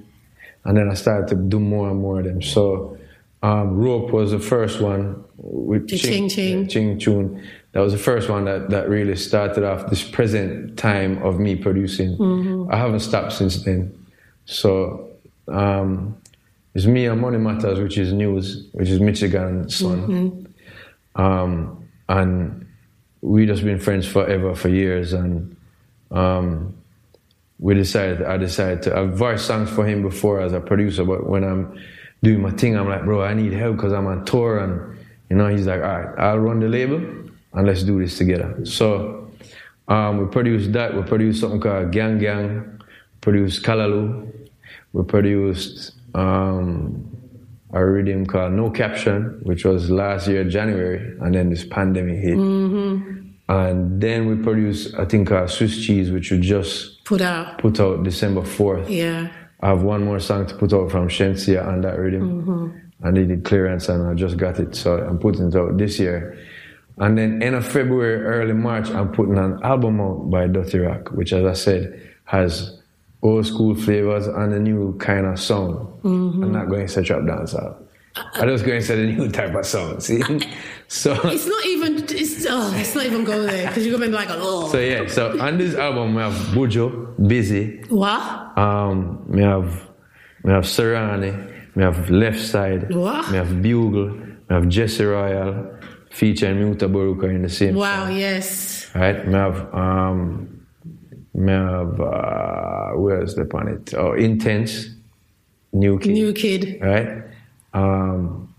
and then I started to do more and more of them. So um, Rope was the first one with Ching Ching. Ching Tune. That was the first one that, that really started off this present time of me producing. I haven't stopped since then. So um, it's me and Money Matters, which is news, which is Michigan's son. Um, and we just been friends forever, for years. And um, we decided, I decided to, I've voiced songs for him before as a producer, but when I'm doing my thing, I'm like, bro, I need help because I'm on tour. And, you know, he's like, all right, I'll run the label and let's do this together. So um, we produced that. We produced something called Gang Gang, produced Kalalu, we produced um, a rhythm called No Caption, which was last year, January, and then this pandemic hit. And then we produced a thing called Swiss Cheese, which we just Put out. put out December 4th. Yeah. I have one more song to put out from Shenseea on that rhythm. And I needed clearance and I just got it. So I'm putting it out this year. And then end of February, early March, I'm putting an album out by Dutty Rock, which as I said, has old school flavors and a new kind of sound. I'm not going to say trap dancehall. I'm just going to say a new type of sound. See, so It's not even. It's oh, it's not even going there because you're gonna be like, oh, so yeah. So on this album we have Bujo, Busy. what? Um, we have we have Serani, we have Left Side, What? we have Bugle, we have Jesse Royal, featuring Mutabaruka in the same Wow, song. yes. Right? We have um, uh, where's the it? Oh, Intence, New Kid, New kid. right? Um,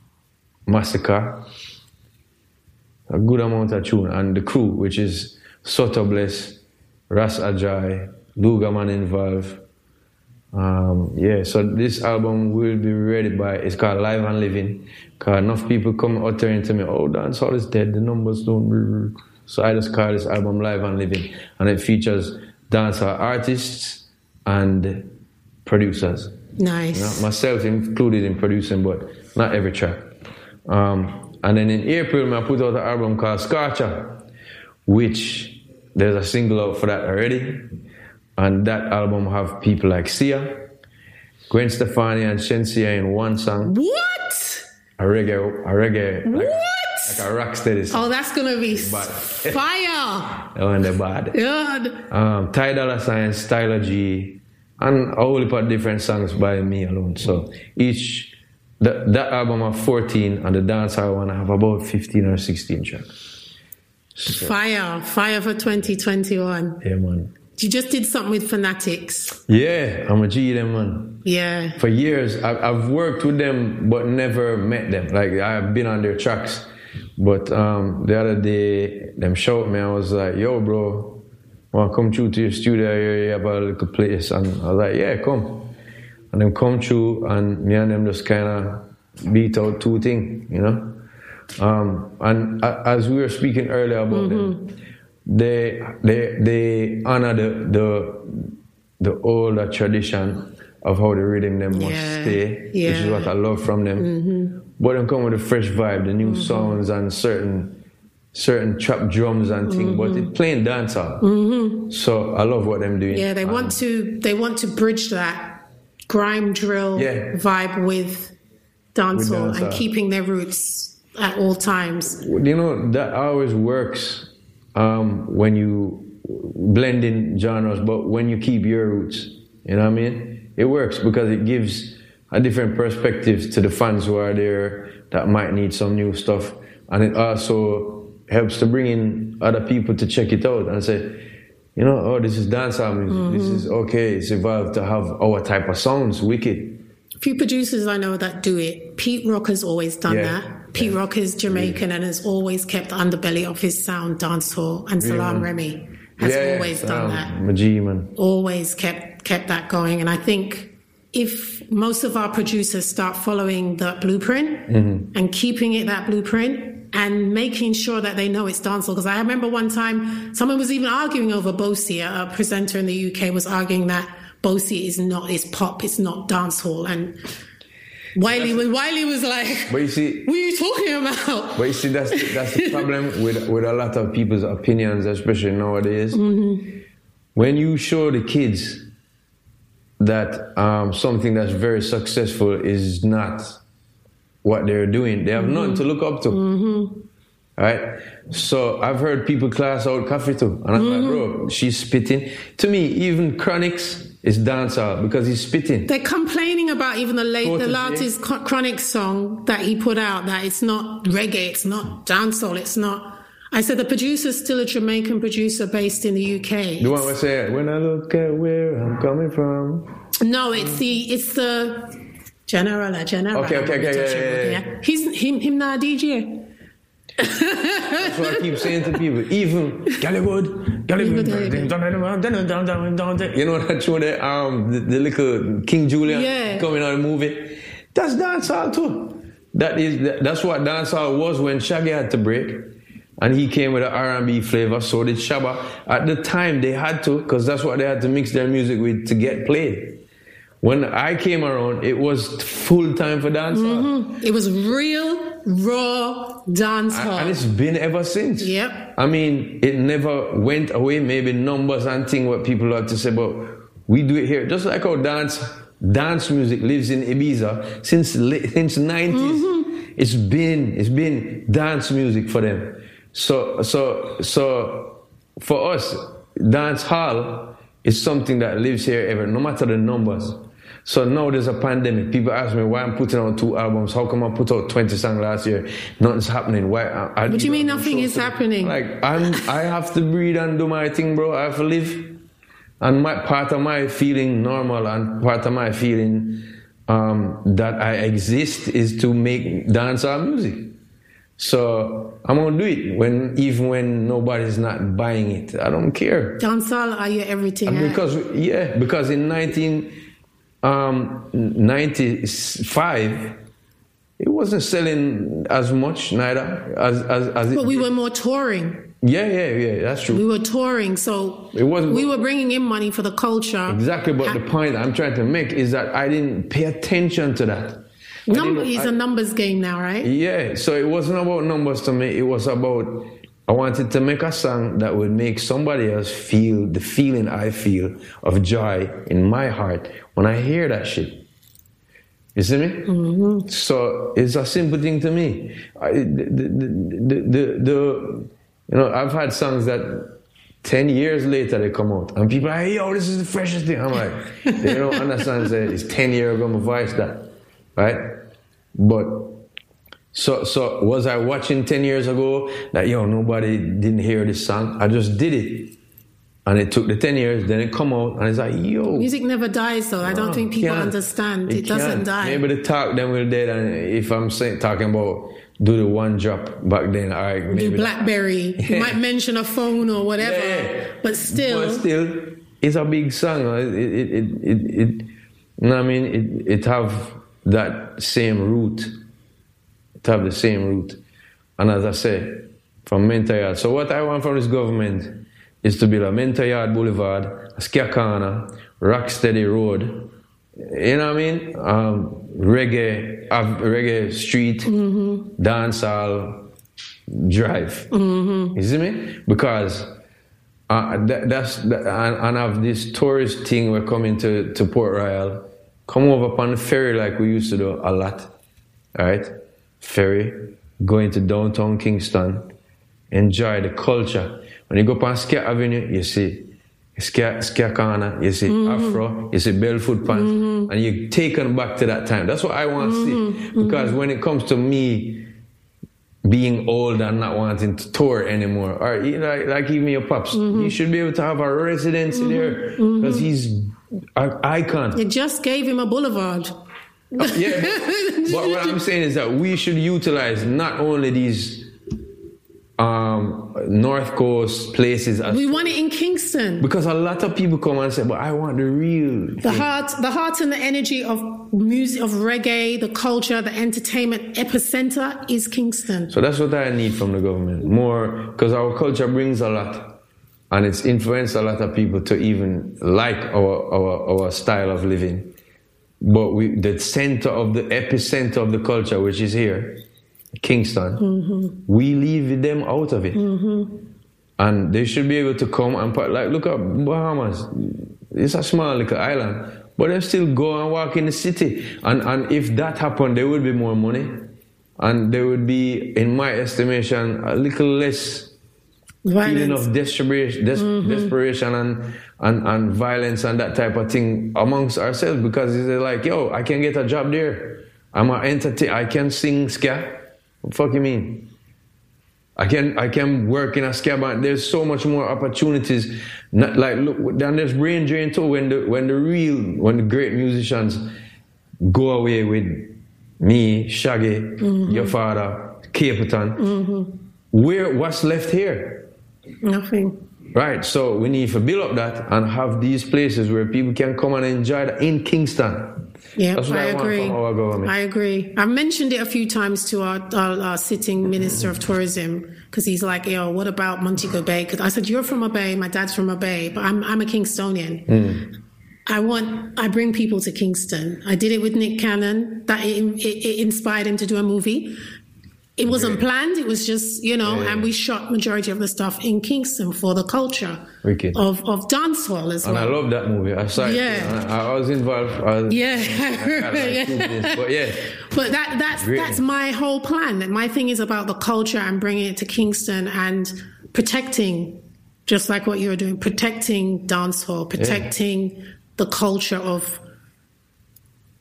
Masicka, a good amount of tune, and the crew, which is Soto Bliss, Ras Ajay, Lugaman involved. Um, yeah, so this album will be ready by it's called Live and Living. Cause enough people come uttering to me, oh dancehall is dead, the numbers don't so I just call this album Live and Living and it features dancehall artists and producers. Nice. You know, myself included in producing, but not every track. Um, and then in April, I put out an album called Scorcher, which there's a single out for that already. And that album have people like Sia, Gwen Stefani, and Shenseea in one song. What? A reggae, a reggae, like, What? Like a rock steady song. Oh, that's gonna be fire. That one they bad. God. um, Ty Dolla Sign, Stylo G, and a whole heap of different songs by me alone. So each that that album have 14, and the one I have about 15 or 16 tracks. Fire. Fire for 2021. Yeah, man. You just did something with Fanatix. Yeah, I'm a G them man. Yeah. For years, I, I've worked with them, but never met them. Like I've been on their tracks, but um, the other day, them showed me. I was like, "Yo, bro, want to come through to your studio? here? You have a little place?" And I was like, "Yeah, come." And then come through, and me and them just kind of beat out two things, you know. Um, and a- as we were speaking earlier about them, they they they honor the the the older tradition of how the rhythm them must Yeah, stay, which is. Mm-hmm. what I love from them. But then come with a fresh vibe, the new sounds and certain certain trap drums and things. But Mm-hmm. it's plain dancehall. So I love what them doing. Yeah, they want to they want to bridge that grime drill Yeah. vibe with dancehall With and keeping their roots at all times. you know that always works um, when you blend in genres but when you keep your roots you know what i mean it works because it gives different perspective to the fans who are there that might need some new stuff. And it also helps to bring in other people to check it out and say you know oh this is dancehall music. Mm-hmm. This is okay. It's evolved to have our type of sounds. Wicked. Few producers I know that do it. Pete Rock has always done Yeah. that. Pete Rock is Jamaican and has always kept the underbelly of his sound dancehall, and Salaam Remi has always done that. G, man. always kept kept that going. And i think if most of our producers start following that blueprint mm-hmm. and keeping it that blueprint and making sure that they know it's dancehall. Because i remember one time someone was even arguing over bosie. A presenter in the uk was arguing that bosie is not is pop it's not dancehall. And wiley was wiley was like but you see what are you talking about? But you see, that's the, that's the problem with with a lot of people's opinions, especially nowadays. Mm-hmm. When you show the kids that um, something that's very successful is not what they're doing, they have nothing to look up to. Right? So I've heard people class out Koffee too. And I'm like, bro, she's spitting. To me, even Chronixx is dancehall because he's spitting. They're complaining about even the late, the latest Chro- Chronixx song that he put out that it's not reggae, it's not dancehall, it's not. I said the producer's still a Jamaican producer based in the UK. The one where say, when I look at where I'm coming from. No, it's the it's the General, uh, General. Okay, okay, okay, yeah, yeah, yeah. He's him, him not a DJ. That's what I keep saying to people. Even Gollywood, Gollywood. You know that show that um the, the little King Julian Yeah. coming out of the movie? That's dancehall too. That is that's what dancehall was when Shaggy had to break. And he came with an R&B flavor, so did Shabba. At the time, they had to, because that's what they had to mix their music with to get played. When I came around, it was full time for dancehall. Mm-hmm. It was real raw dancehall. And it's been ever since. Yep. I mean, it never went away. Maybe numbers and thing what people like to say, but We do it here, just like how dance dance music lives in Ibiza since since 90s. Mm-hmm. It's been it's been dance music for them. So so so for us, dance hall is something that lives here ever, no matter the numbers. So now there's a pandemic. People ask me why I'm putting out two albums. How come I put out 20 songs last year? Nothing's happening. Why? I, I What do you mean nothing is happening? Like I'm, I have to breathe and do my thing, bro. I have to live. And my part of my feeling normal and part of my feeling um, that I exist is to make dancehall music. So I'm gonna do it when even when nobody's not buying it. I don't care. Dancehall are your everything. And eh? because yeah, because in 1995, it wasn't selling as much neither as as, as it. but we were more touring. yeah, yeah, yeah. That's true. We were touring, so It wasn't- we were bringing in money for the culture. Exactly, but the point I'm trying to make is that I didn't pay attention to that. Number is a numbers game now, right? Yeah, so it wasn't about numbers to me. It was about I wanted to make a song that would make somebody else feel the feeling I feel of joy in my heart when I hear that shit. You see me? Mm-hmm. So it's a simple thing to me. I, the, the, the, the, the, you know, I've had songs that 10 years later they come out and people are like, yo, this is the freshest thing. I'm like, they don't understand that it's 10 years ago my voice that, right? But so so was I watching 10 years ago that yo nobody didn't hear this song? I just did it. And it took the 10 years, then it come out and it's like, yo. Music never dies, though. I don't think people understand. It, It doesn't die. Maybe the talk then will dead and if I'm saying talking about do the one drop back then, all right, maybe Do BlackBerry. You might mention a phone or whatever, Yeah. but still, But still, it's a big song. It, it, it, it, it, you know what I mean? It, it have that same root. It have the same root. And as I say, from Mento Yard. So what I want from this government is to build a Mento Yard Boulevard, a Skia Corner, Rocksteady Road, you know what I mean? Um, reggae, av- reggae street, dancehall, drive. You see me? Because uh, that, that's that, and, and have this tourist thing. We're coming to, to Port Royal. Come over upon the ferry like we used to do a lot. All right, ferry going to downtown Kingston. Enjoy the culture. When you go upon Skia Avenue, you see Skia, Skia Corner, you see mm-hmm. Afro, you see Barefoot Pants, mm-hmm. and you're taken back to that time. That's what I want to see. Mm-hmm. Because when it comes to me being old and not wanting to tour anymore, or you know, like, even your pops, you should be able to have a residency there because he's an icon. you just gave him a boulevard. Yeah, but, but what I'm saying is that we should utilize not only these um, North Coast places as We want it in Kingston. because a lot of people come and say, "But I want the real." The thing." heart, the heart and the energy of music, of reggae, the culture, the entertainment epicenter is Kingston. So that's what I need from the government more because our culture brings a lot, and it's influenced a lot of people to even like our our, our style of living. But we, the center of the epicenter of the culture, which is here, Kingston, mm-hmm. we leave them out of it. Mm-hmm. And they should be able to come and put, like, look at Bahamas. It's a small little island, but they still go and walk in the city. And, and if that happened, there would be more money. And there would be, in my estimation, a little less feeling of desperation, des- mm-hmm. desperation and, and, and violence and that type of thing amongst ourselves because it's like, yo, I can get a job there. I'm an entertain. I can sing ska. What fuck you mean? I can I can work in a ska band. There's so much more opportunities. Not like look, then there's brain drain too. When the when the real when the great musicians go away with me, Shaggy, mm-hmm. your father, Capleton, mm-hmm. where what's left here? Nothing. Right, so we need to build up that and have these places where people can come and enjoy that in Kingston. Yeah, I, I, agree. our government. I agree. I've mentioned it a few times to our, our, our sitting minister of tourism because he's like, "Yo, what about Montego Bay?" Because I said, "You're from a bay, my dad's from a bay, but I'm I'm a Kingstonian." Hmm. I want I bring people to Kingston. I did it with Nick Cannon. That it, it, it inspired him to do a movie. It wasn't planned. It was just, you know, and we shot majority of the stuff in Kingston for the culture Wicked. of, of dancehall as well. And I love that movie. I saw it. Yeah. I, I was involved. I was, yeah. I like Yeah. but yeah, But that that's Great. that's my whole plan. My thing is about the culture and bringing it to Kingston and protecting, just like what you're doing, protecting dancehall, protecting the culture of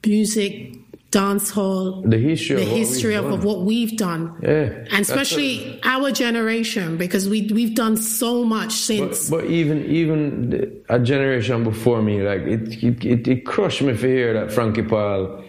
music, dancehall, the history the of history we've of, what we've done, Yeah, and especially our generation because we we've done so much since. But, but even even the- a generation before me, like it, it, it, it crushed me to hear that Frankie Paul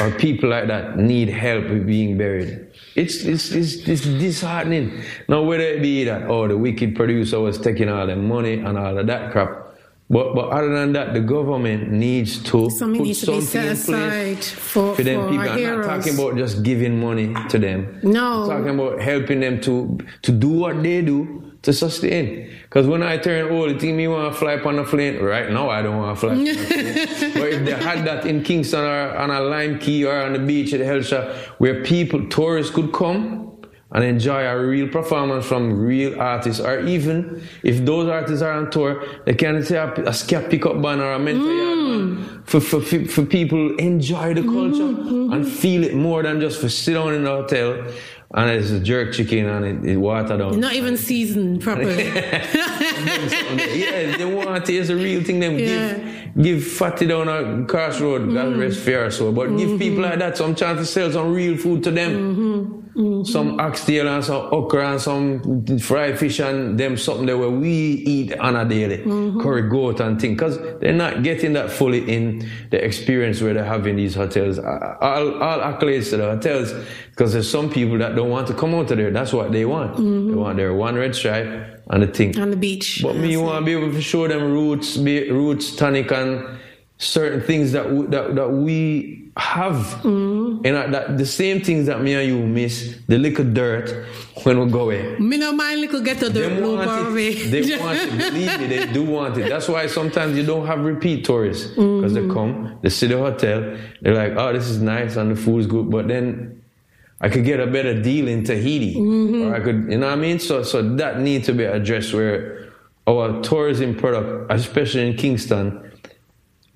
or people like that need help with being buried. It's it's, it's it's disheartening. Now whether it be that oh the wicked producer was taking all the money and all of that crap. But, but other than that, the government needs to Something put needs to be something set in place aside for, for them for people. I'm heroes. not talking about just giving money to them. No. I'm talking about helping them to to do what they do to sustain. Because when I turn old, you oh, think me want to fly on a plane? Right now, I don't want to fly. on but if they had that in Kingston or on a Lime Cay or on the beach at Hellshire, where people, tourists could come and enjoy a real performance from real artists, or even if those artists are on tour, they can say a, a scat pickup band or a mental band for, for, for, people enjoy the culture and feel it more than just for sit down in a hotel and it's a jerk chicken and it, it water down. Not even seasoned properly. yeah, they want it. It's a real thing. Them Yeah. give give fatty down a crossroad, Mm-hmm. God rest fair so. But give people like that some chance to sell some real food to them. Mm-hmm. Some oxtail and some okra and some fried fish and them something that where we eat on a daily. Mm-hmm. Curry goat and thing. Because they're not getting that fully in the experience where they have in these hotels. All, all accolades to the hotels. Because there's some people that don't want to come out of there. That's what they want. They want their one red stripe and the thing. on the beach. But me, you want to be able to show them roots, be, roots, tonic, and certain things that we, that, that we have, Mm-hmm. and that, that the same things that me and you miss, the little dirt when we go away. Me no mind little get to the Them blue want it. They want it. Believe me, they do want it. That's why sometimes you don't have repeat tourists because Mm-hmm. they come, they see the hotel, they're like, "Oh, this is nice and the food's good," but then I could get a better deal in Tahiti, Mm-hmm. or I could, you know what I mean? So, so that needs to be addressed where our tourism product, especially in Kingston,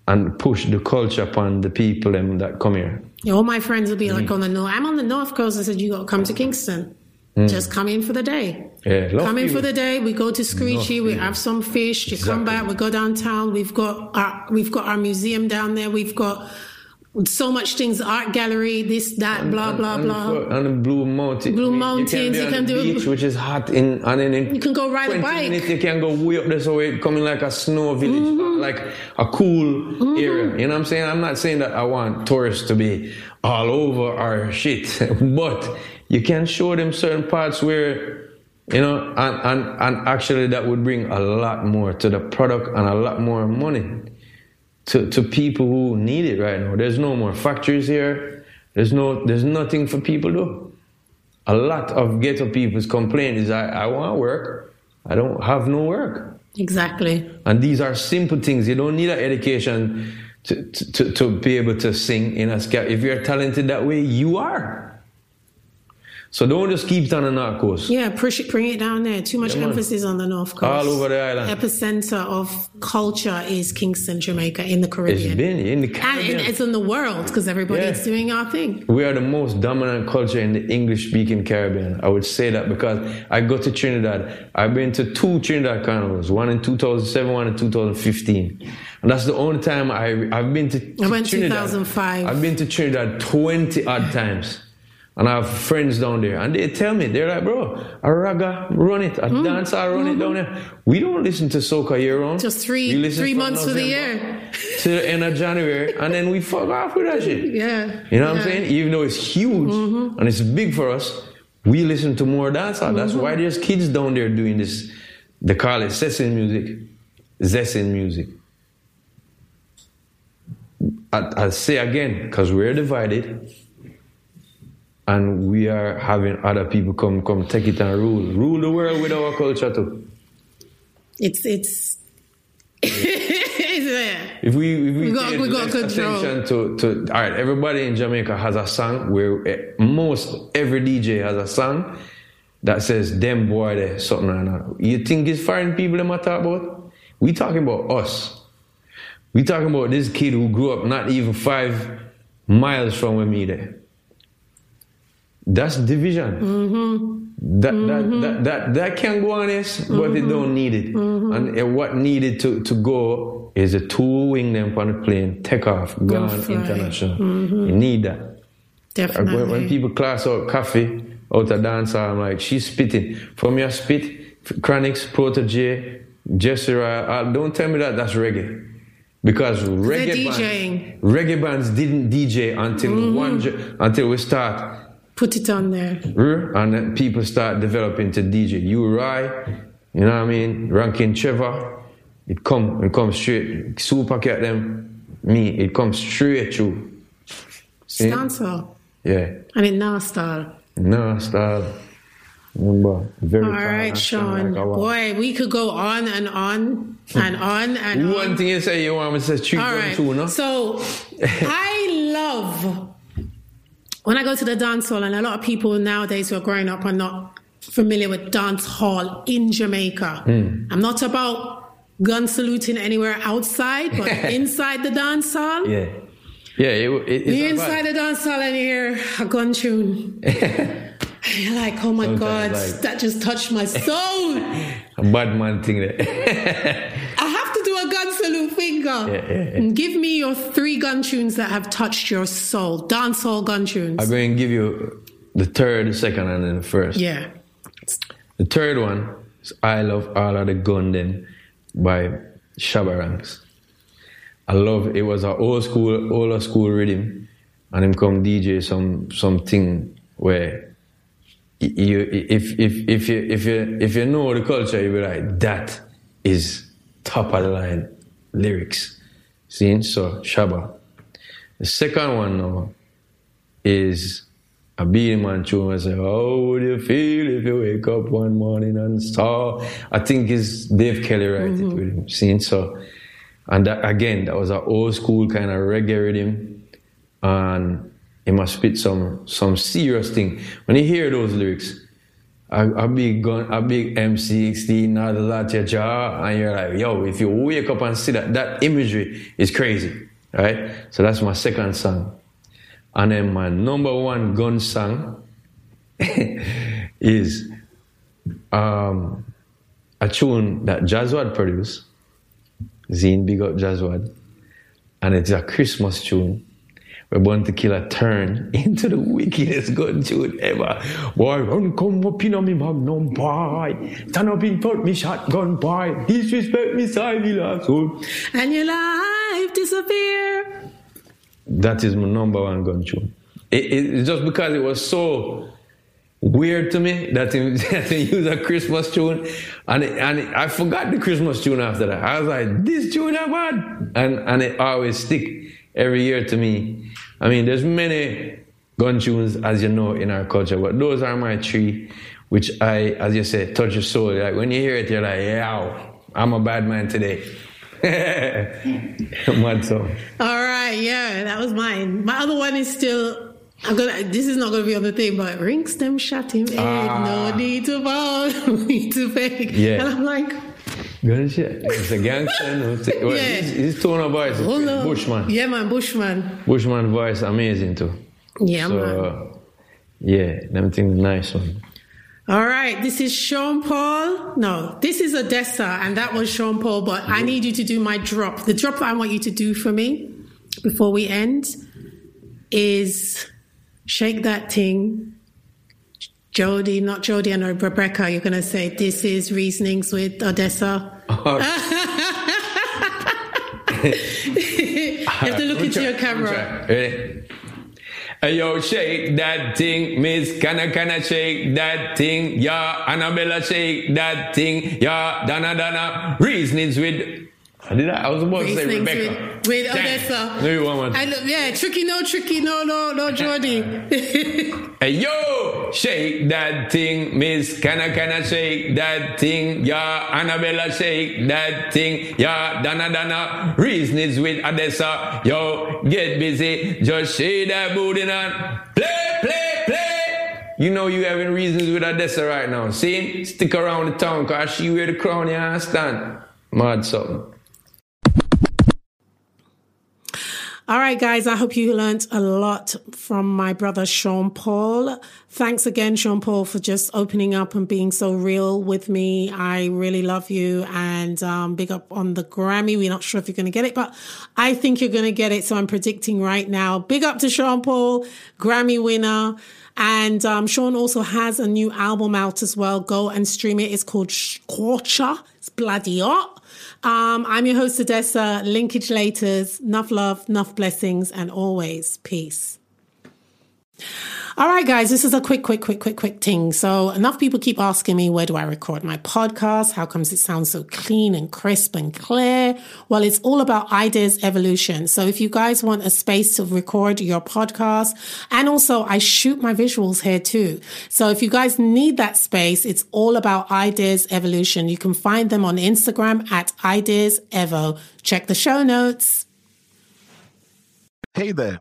and push the culture upon the people them that come here. All my friends will be Mm. like on the north. I'm on the north coast. I said, you got to come to Kingston. Just come in for the day. Mm. Yeah, come in people. for the day. We go to Screechy. We people. have some fish. You come back. We go downtown. We've got our we've got our museum down there. We've got so much things. Art gallery. This that. Blah blah and, blah. And, and the Blue Mountain. Blue Mountains, You can, be you on can the do- beach, which is hot in, and then in You can go ride a 20 bike. minutes you can go way up there, so it coming like a snow village, Mm-hmm. like a cool area. You know what I'm saying? I'm not saying that I want tourists to be all over our shit, but you can show them certain parts where. You know, and, and, and actually that would bring a lot more to the product and a lot more money to, to people who need it right now. There's no more factories here. There's no there's nothing for people to do. A lot of ghetto people's complaint is I, I want work. I don't have no work. Exactly. And these are simple things. You don't need an education to, to, to, to be able to sing in a ska. If you're talented that way, you are. So don't just keep it on the North Coast. Yeah, push it, bring it down there. Too much Yeah, emphasis on the north coast. All over the island. Epicenter of culture is Kingston, Jamaica, in the It's Caribbean. been in the Caribbean. it- it's in the world because everybody's Yeah. doing our thing. We are the most dominant culture in the English speaking Caribbean. I would say that because I go to Trinidad. I've been to two Trinidad carnivals, one in 2007, one in 2015. And that's the only time I, I've been to, to I went Trinidad. 2005. I've been to Trinidad 20 odd times. And I have friends down there. And they tell me, they're like, bro, a raga, run it. A Mm. dance, I run it down there. We don't listen to soca year round. Just three- three months for the year. To the end of January. And then we fuck off with that shit. Yeah. You know what Yeah. I'm saying? Even though it's huge and it's big for us, we listen to more dancehall. That's why there's kids down there doing this. They call it session music, zessin music. I, I'll say again, because we're divided and we are having other people come come take it and rule. Rule the world with our culture too. It's it's Yeah. If we if we, We got- we got draw. attention to to all right, everybody in Jamaica has a song where eh, most every DJ has a song that says "them boy there" something like that. You think it's foreign people them I talk about? We talking about us. We talking about this kid who grew up not even five miles from where me there. That's division. Mm-hmm. That, that, that, that, that can go on, yes, but they don't need it. Mm-hmm. And uh, what needed to, to go is a two wing them on the plane, take off, gone international. Mm-hmm. You need that. Definitely. when, when people class out Koffee out of dance, I'm like, she's spitting. From your spit, Chronixx, Protoje, Jesse Royal, uh, don't tell me that that's reggae. Because reggae bands, reggae bands didn't DJ until Mm-hmm. one until we start Put it on there. Uh, and then people start developing to DJ. Right, you know what I mean? Ranking Trevor, it come it comes straight. Super cat them, me, it comes straight through. Dancehall. Yeah. And it now style. No style. Remember, very All right, Sean. like Boy, we could go on and on and on and One on. thing you say you want me to say treat All right. too, no? So I love when I go to the dance hall, and a lot of people nowadays who are growing up are not familiar with dance hall in Jamaica. Hmm. I'm not about gun saluting anywhere outside, but inside the dance hall. yeah. Yeah, it, it, You're it's inside the dance hall and you hear a gun tune. You're like, oh my Sometimes, God, like- that just touched my soul. a bad man thing there. I have to do a gun Yeah, yeah, yeah. Give me your three gun tunes that have touched your soul. Dancehall gun tunes. I'm going to give you the third, the second, and then the first. yeah. The third one is I Love All of the Gun Them by Shabba Ranks. I love it was an old school, old school rhythm, and him come DJ some something where you if if if you if you if you know the culture, you be like that is top of the line lyrics. See, so Shabba. The second one now is a Beenie Man tune I say, How would you feel if you wake up one morning and saw? I think it's Dave Kelly write it mm-hmm. with him. See, so and that, again, that was an old school kind of reggae rhythm, and he must spit some some serious thing. When you hear those lyrics, a, a big gun, a big M16, not a lot your jaw, and you're like, yo, if you wake up and see that, that imagery is crazy, right? So that's my second song. And then my number one gun song is um, a tune that Jazzwad produced. Zine, big up Jazzwad. And it's a Christmas tune. We're born to kill a turn into the wickedest gun tune ever. Boy, run come up in on me magnum, boy. Stand up in front me shotgun, boy. Disrespect me side, me last soul. And your life disappear. That is my number one gun tune. It, it, it's just because it was so weird to me that he, that he used a Christmas tune, and it, and it, I forgot the Christmas tune after that. I was like, this tune I bad, and and it always stick every year to me. I mean, there's many gun tunes as you know in our culture, but those are my three, which I, as you said, touch your soul. Like when you hear it, you're like, yeah, I'm a bad man today. Mad song. All right, yeah, that was mine. My other one is still. I'm gonna. This is not gonna be on the thing, but rings them shot him. Ah. No need to bow, no need to beg. Yeah. And I'm like, Gunshot. It's a gangster. Well, Yeah. His, his tone of voice, hold. Bushman. Yeah, man, Bushman. Bushman voice, amazing too. Yeah, so, man. uh, yeah, them thing nice one. All right, this is Sean Paul. No, this is Odessa, and that was Sean Paul. But I need you to do my drop. The drop I want you to do for me before we end is shake that thing. Jodi, not Jodi, I know Rebecca. You're gonna say this is reasonings with Odessa. you have to look into your camera. Hey, yo, shake that thing, Miss. Can I shake that thing? Yeah, Annabella, shake that thing. Yeah, Donna, Donna. Reasonings with I did I? I was about to say Rebecca. With, with Damn. Odessa. Maybe one more. I, lo- yeah, tricky, no tricky, no, no, no, Jordy. Hey yo, shake that thing, Miss. Can I, can I shake that thing? Yeah, Annabella, shake that thing. Yeah, Dana, Dana. Reason is with Odessa. Yo, get busy. Just shake that booty on. Play, play, play. You know you having reasons with Odessa right now. See? Stick around the town, cause she wear the crown, you understand? Mad something. All right, guys, I hope you learned a lot from my brother Sean Paul. Thanks again, Sean Paul, for just opening up and being so real with me. I really love you and um, big up on the Grammy. We're not sure if you're going to get it, but I think you're going to get it. So I'm predicting right now. Big up to Sean Paul, Grammy winner. And um, Sean also has a new album out as well. Go and stream it. It's called Scorcher. It's bloody hot. Um, I'm your host, Odessa. Linkage Laters. Enough love, enough blessings, and always peace. All right, guys, this is a quick, quick, quick, quick, quick thing. So, enough people keep asking me, where do I record my podcast? How comes it sounds so clean and crisp and clear? Well, it's all about ideas evolution. So, if you guys want a space to record your podcast, and also I shoot my visuals here too. So, if you guys need that space, it's all about ideas evolution. You can find them on Instagram at ideas evo. Check the show notes. Hey there,